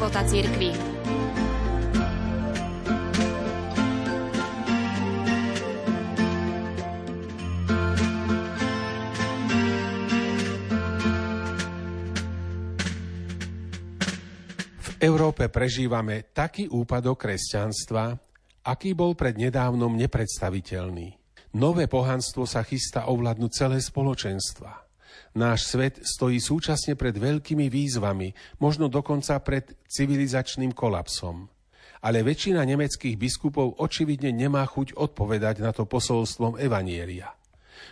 života cirkvi. Európe prežívame taký úpadok kresťanstva, aký bol pred nedávnom nepredstaviteľný. Nové pohanstvo sa chystá ovládnuť celé spoločenstva. Náš svet stojí súčasne pred veľkými výzvami, možno dokonca pred civilizačným kolapsom. Ale väčšina nemeckých biskupov očividne nemá chuť odpovedať na to posolstvom Evanielia.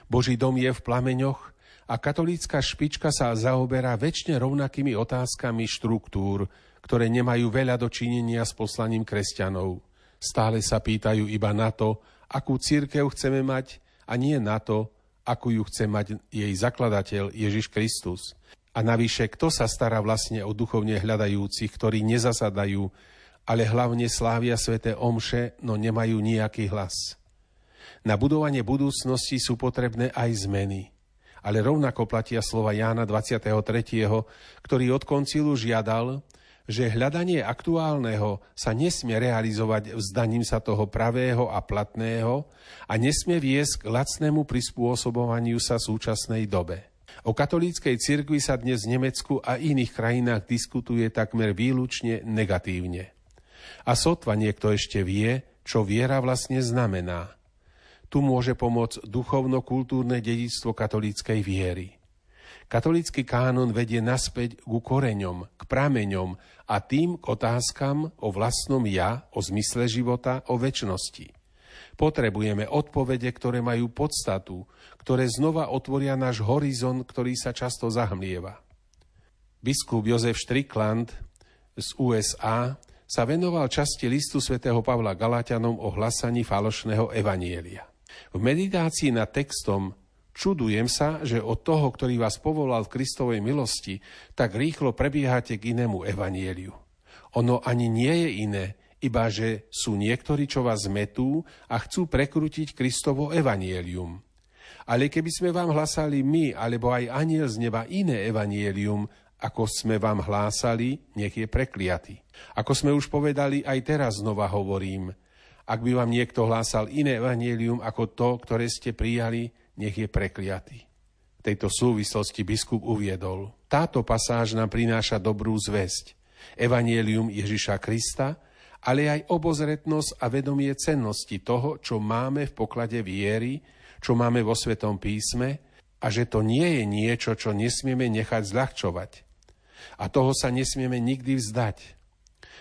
Boží dom je v plameňoch a katolícka špička sa zaoberá väčšine rovnakými otázkami štruktúr, ktoré nemajú veľa dočinenia s poslaním kresťanov. Stále sa pýtajú iba na to, akú církev chceme mať a nie na to, ako ju chce mať jej zakladateľ Ježiš Kristus. A navyše, kto sa stará vlastne o duchovne hľadajúcich, ktorí nezasadajú, ale hlavne slávia sveté omše, no nemajú nejaký hlas. Na budovanie budúcnosti sú potrebné aj zmeny. Ale rovnako platia slova Jána 23., ktorý od koncilu žiadal, že hľadanie aktuálneho sa nesmie realizovať vzdaním sa toho pravého a platného a nesmie viesť k lacnému prispôsobovaniu sa súčasnej dobe. O katolíckej cirkvi sa dnes v Nemecku a iných krajinách diskutuje takmer výlučne negatívne. A sotva niekto ešte vie, čo viera vlastne znamená. Tu môže pomôcť duchovno-kultúrne dedictvo katolíckej viery. Katolícky kánon vedie naspäť ku koreňom, k prameňom a tým k otázkam o vlastnom ja, o zmysle života, o väčšnosti. Potrebujeme odpovede, ktoré majú podstatu, ktoré znova otvoria náš horizont, ktorý sa často zahmlieva. Biskup Jozef Strickland z USA sa venoval časti listu svätého Pavla Galatianom o hlasaní falošného evanielia. V meditácii nad textom Čudujem sa, že od toho, ktorý vás povolal v Kristovej milosti, tak rýchlo prebiehate k inému evanieliu. Ono ani nie je iné, iba že sú niektorí, čo vás metú a chcú prekrútiť Kristovo evanielium. Ale keby sme vám hlasali my, alebo aj aniel z neba iné evanielium, ako sme vám hlásali, nech je prekliaty. Ako sme už povedali, aj teraz znova hovorím. Ak by vám niekto hlásal iné evanielium ako to, ktoré ste prijali, nech je prekliatý. V tejto súvislosti biskup uviedol, táto pasáž nám prináša dobrú zväzť, evanielium Ježiša Krista, ale aj obozretnosť a vedomie cennosti toho, čo máme v poklade viery, čo máme vo Svetom písme a že to nie je niečo, čo nesmieme nechať zľahčovať. A toho sa nesmieme nikdy vzdať.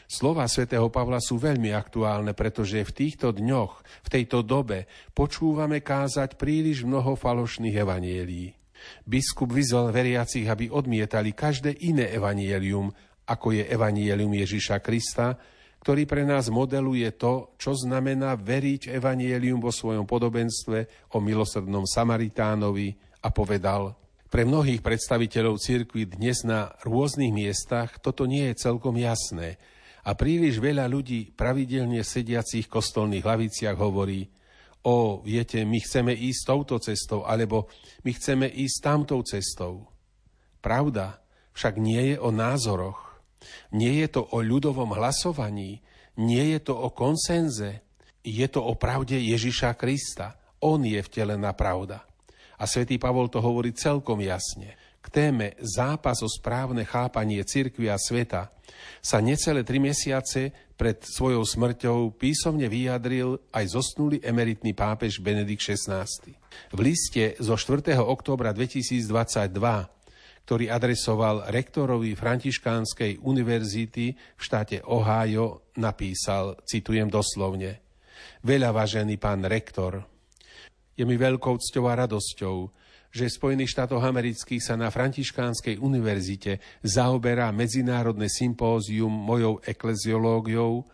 Slova svätého Pavla sú veľmi aktuálne, pretože v týchto dňoch, v tejto dobe počúvame kázať príliš mnoho falošných evanielií. Biskup vyzval veriacich, aby odmietali každé iné evanielium, ako je evanielium Ježiša Krista, ktorý pre nás modeluje to, čo znamená veriť evanielium vo svojom podobenstve o milosrdnom Samaritánovi a povedal, pre mnohých predstaviteľov cirkvi dnes na rôznych miestach toto nie je celkom jasné, a príliš veľa ľudí pravidelne sediacich v kostolných laviciach hovorí, o, viete, my chceme ísť touto cestou, alebo my chceme ísť tamtou cestou. Pravda však nie je o názoroch. Nie je to o ľudovom hlasovaní, nie je to o konsenze, je to o pravde Ježiša Krista. On je vtelená pravda. A svätý Pavol to hovorí celkom jasne. K téme zápas o správne chápanie cirkvi a sveta sa necelé tri mesiace pred svojou smrťou písomne vyjadril aj zosnulý emeritný pápež Benedikt XVI. V liste zo 4. októbra 2022 ktorý adresoval rektorovi Františkánskej univerzity v štáte Ohio, napísal, citujem doslovne, Veľa vážený pán rektor, je mi veľkou cťou a radosťou, že v Spojených štátoch amerických sa na Františkánskej univerzite zaoberá medzinárodné sympózium mojou ekleziológiou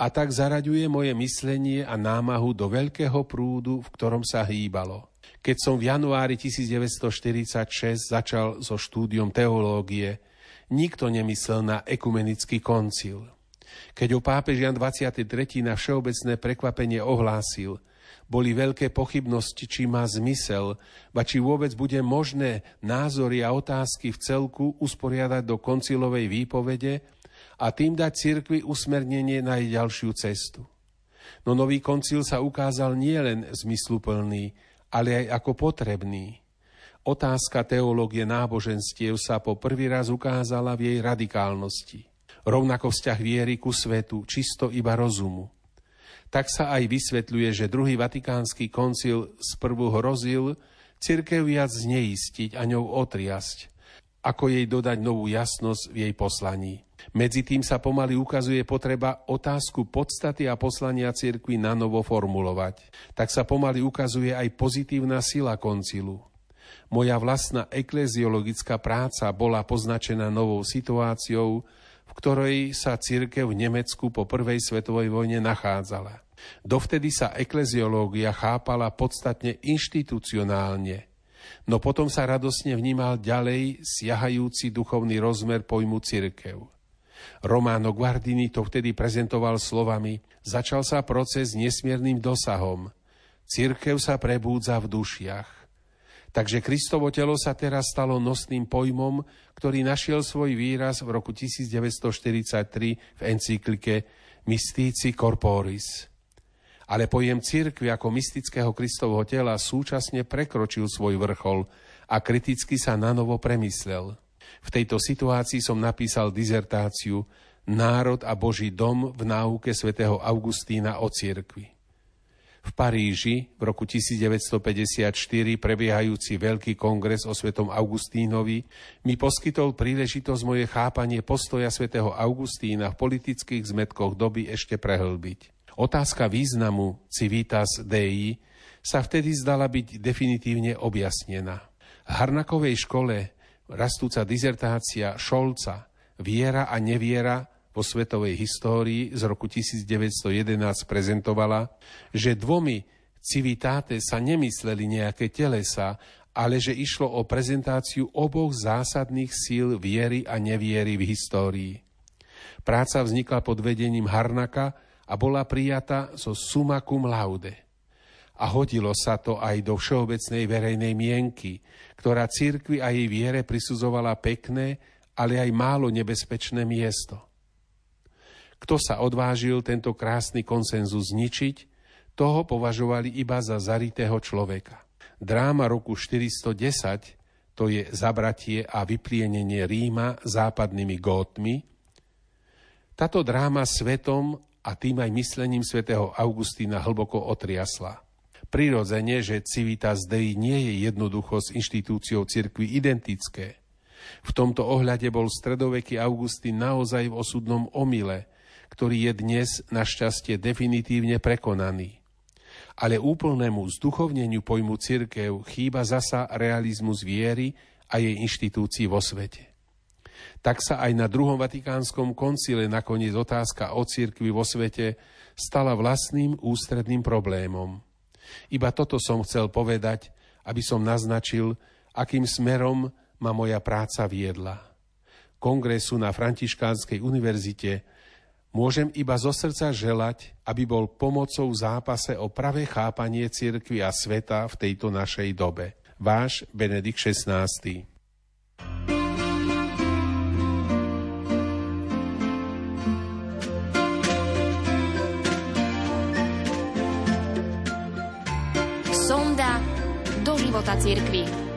a tak zaraďuje moje myslenie a námahu do veľkého prúdu, v ktorom sa hýbalo. Keď som v januári 1946 začal so štúdiom teológie, nikto nemyslel na ekumenický koncil. Keď o pápež Jan 23. na všeobecné prekvapenie ohlásil – boli veľké pochybnosti, či má zmysel, ba či vôbec bude možné názory a otázky v celku usporiadať do koncilovej výpovede a tým dať cirkvi usmernenie na jej ďalšiu cestu. No nový koncil sa ukázal nielen zmysluplný, ale aj ako potrebný. Otázka teológie náboženstiev sa po prvý raz ukázala v jej radikálnosti. Rovnako vzťah viery ku svetu, čisto iba rozumu. Tak sa aj vysvetľuje, že druhý vatikánsky koncil sprvu hrozil cirkev viac zneistiť a ňou otriasť, ako jej dodať novú jasnosť v jej poslaní. Medzi tým sa pomaly ukazuje potreba otázku podstaty a poslania cirkvi na novo formulovať. Tak sa pomaly ukazuje aj pozitívna sila koncilu. Moja vlastná ekleziologická práca bola poznačená novou situáciou, ktorej sa cirkev v Nemecku po prvej svetovej vojne nachádzala. Dovtedy sa ekleziológia chápala podstatne inštitucionálne, no potom sa radosne vnímal ďalej siahajúci duchovný rozmer pojmu cirkev. Romano Guardini to vtedy prezentoval slovami Začal sa proces nesmiernym dosahom. Cirkev sa prebúdza v dušiach. Takže Kristovo telo sa teraz stalo nosným pojmom, ktorý našiel svoj výraz v roku 1943 v encyklike Mystici Corporis. Ale pojem cirkvi ako mystického Kristovho tela súčasne prekročil svoj vrchol a kriticky sa nanovo premyslel. V tejto situácii som napísal dizertáciu Národ a Boží dom v náuke svätého Augustína o cirkvi. V Paríži v roku 1954 prebiehajúci veľký kongres o svetom Augustínovi mi poskytol príležitosť moje chápanie postoja svätého Augustína v politických zmetkoch doby ešte prehlbiť. Otázka významu civitas dei sa vtedy zdala byť definitívne objasnená. V Harnakovej škole rastúca dizertácia Šolca Viera a neviera vo svetovej histórii z roku 1911 prezentovala, že dvomi civitáte sa nemysleli nejaké telesa, ale že išlo o prezentáciu oboch zásadných síl viery a neviery v histórii. Práca vznikla pod vedením Harnaka a bola prijata so summa cum laude a hodilo sa to aj do všeobecnej verejnej mienky, ktorá cirkvi a jej viere prisudzovala pekné, ale aj málo nebezpečné miesto. Kto sa odvážil tento krásny konsenzus zničiť, toho považovali iba za zaritého človeka. Dráma roku 410, to je zabratie a vyplienenie Ríma západnými gótmi, táto dráma svetom a tým aj myslením svätého Augustína hlboko otriasla. Prirodzene, že Civitas Dei nie je jednoducho s inštitúciou cirkvi identické. V tomto ohľade bol stredoveký Augustín naozaj v osudnom omyle, ktorý je dnes našťastie definitívne prekonaný. Ale úplnému zduchovneniu pojmu cirkev chýba zasa realizmus viery a jej inštitúcií vo svete. Tak sa aj na druhom vatikánskom koncile nakoniec otázka o cirkvi vo svete stala vlastným ústredným problémom – iba toto som chcel povedať, aby som naznačil, akým smerom ma moja práca viedla. Kongresu na Františkánskej univerzite môžem iba zo srdca želať, aby bol pomocou v zápase o pravé chápanie cirkvi a sveta v tejto našej dobe. Váš Benedikt XVI. života cirkvi.